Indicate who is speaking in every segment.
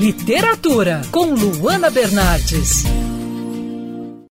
Speaker 1: Literatura, com Luana Bernardes.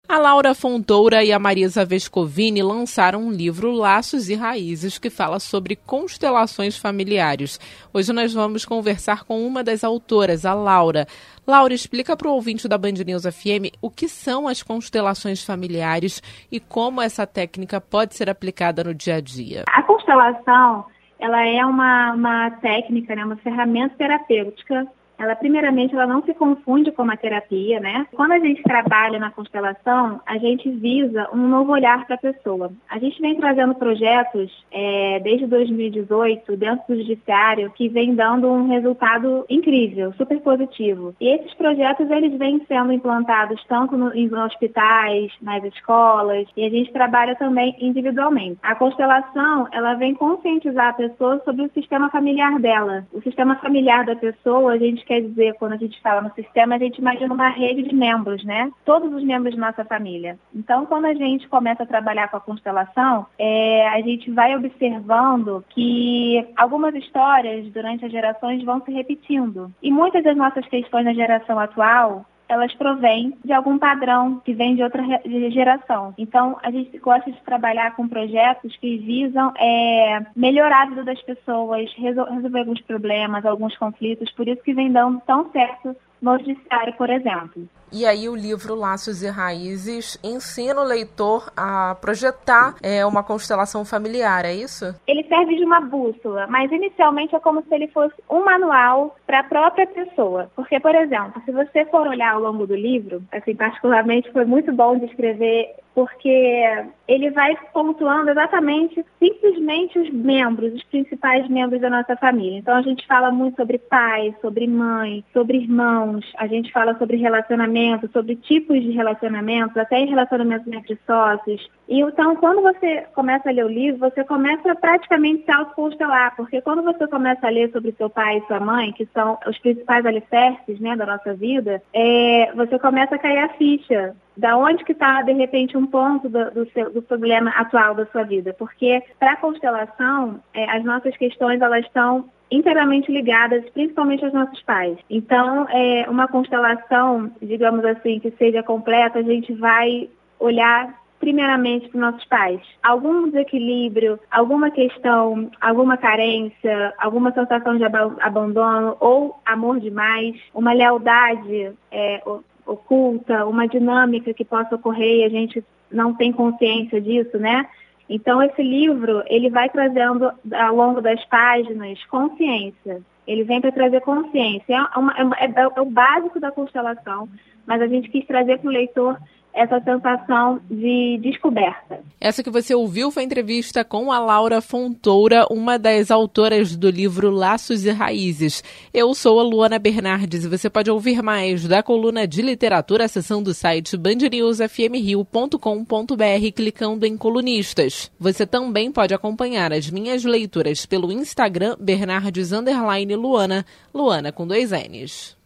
Speaker 2: A Laura Fontoura e a Marisa Vescovini lançaram um livro Laços e Raízes que fala sobre constelações familiares. Hoje nós vamos conversar com uma das autoras, a Laura. Laura, explica para o ouvinte da Band News FM o que são as constelações familiares e como essa técnica pode ser aplicada no dia a dia.
Speaker 3: A constelação ela é uma, uma técnica, né, uma ferramenta terapêutica ela primeiramente ela não se confunde com a terapia, né? Quando a gente trabalha na constelação, a gente visa um novo olhar para a pessoa. A gente vem trazendo projetos é, desde 2018 dentro do judiciário que vem dando um resultado incrível, super positivo. E esses projetos eles vêm sendo implantados tanto no, em hospitais, nas escolas e a gente trabalha também individualmente. A constelação ela vem conscientizar a pessoa sobre o sistema familiar dela. O sistema familiar da pessoa a gente quer dizer, quando a gente fala no sistema, a gente imagina uma rede de membros, né? Todos os membros de nossa família. Então, quando a gente começa a trabalhar com a constelação, é, a gente vai observando que algumas histórias durante as gerações vão se repetindo. E muitas das nossas questões na geração atual elas provêm de algum padrão que vem de outra geração. Então, a gente gosta de trabalhar com projetos que visam é, melhorar a vida das pessoas, resolver alguns problemas, alguns conflitos, por isso que vem dando tão certo no judiciário, por exemplo.
Speaker 2: E aí o livro Laços e Raízes ensina o leitor a projetar é, uma constelação familiar, é isso?
Speaker 3: Ele serve de uma bússola, mas inicialmente é como se ele fosse um manual para a própria pessoa. Porque, por exemplo, se você for olhar ao longo do livro, assim, particularmente foi muito bom de escrever porque ele vai pontuando exatamente, simplesmente os membros, os principais membros da nossa família. Então a gente fala muito sobre pai, sobre mãe, sobre irmãos, a gente fala sobre relacionamento, sobre tipos de relacionamentos, até em relacionamentos entre sócios. E então quando você começa a ler o livro, você começa praticamente se autoconstelar, porque quando você começa a ler sobre seu pai e sua mãe, que são os principais alicerces né, da nossa vida, é, você começa a cair a ficha da onde que está, de repente, um ponto do, do, seu, do, problema atual da sua vida. Porque para a constelação, é, as nossas questões elas estão inteiramente ligadas, principalmente aos nossos pais. Então, é, uma constelação, digamos assim, que seja completa, a gente vai olhar primeiramente para nossos pais. Algum desequilíbrio, alguma questão, alguma carência, alguma sensação de abandono ou amor demais, uma lealdade é, oculta, uma dinâmica que possa ocorrer e a gente não tem consciência disso, né? Então esse livro ele vai trazendo ao longo das páginas consciência. Ele vem para trazer consciência. É, uma, é, é, é o básico da constelação, mas a gente quis trazer para o leitor essa sensação de descoberta.
Speaker 2: Essa que você ouviu foi a entrevista com a Laura Fontoura, uma das autoras do livro Laços e Raízes. Eu sou a Luana Bernardes e você pode ouvir mais da coluna de literatura acessando o site bandnewsfmrio.com.br clicando em colunistas. Você também pode acompanhar as minhas leituras pelo Instagram Bernardes Luana, Luana com dois N's.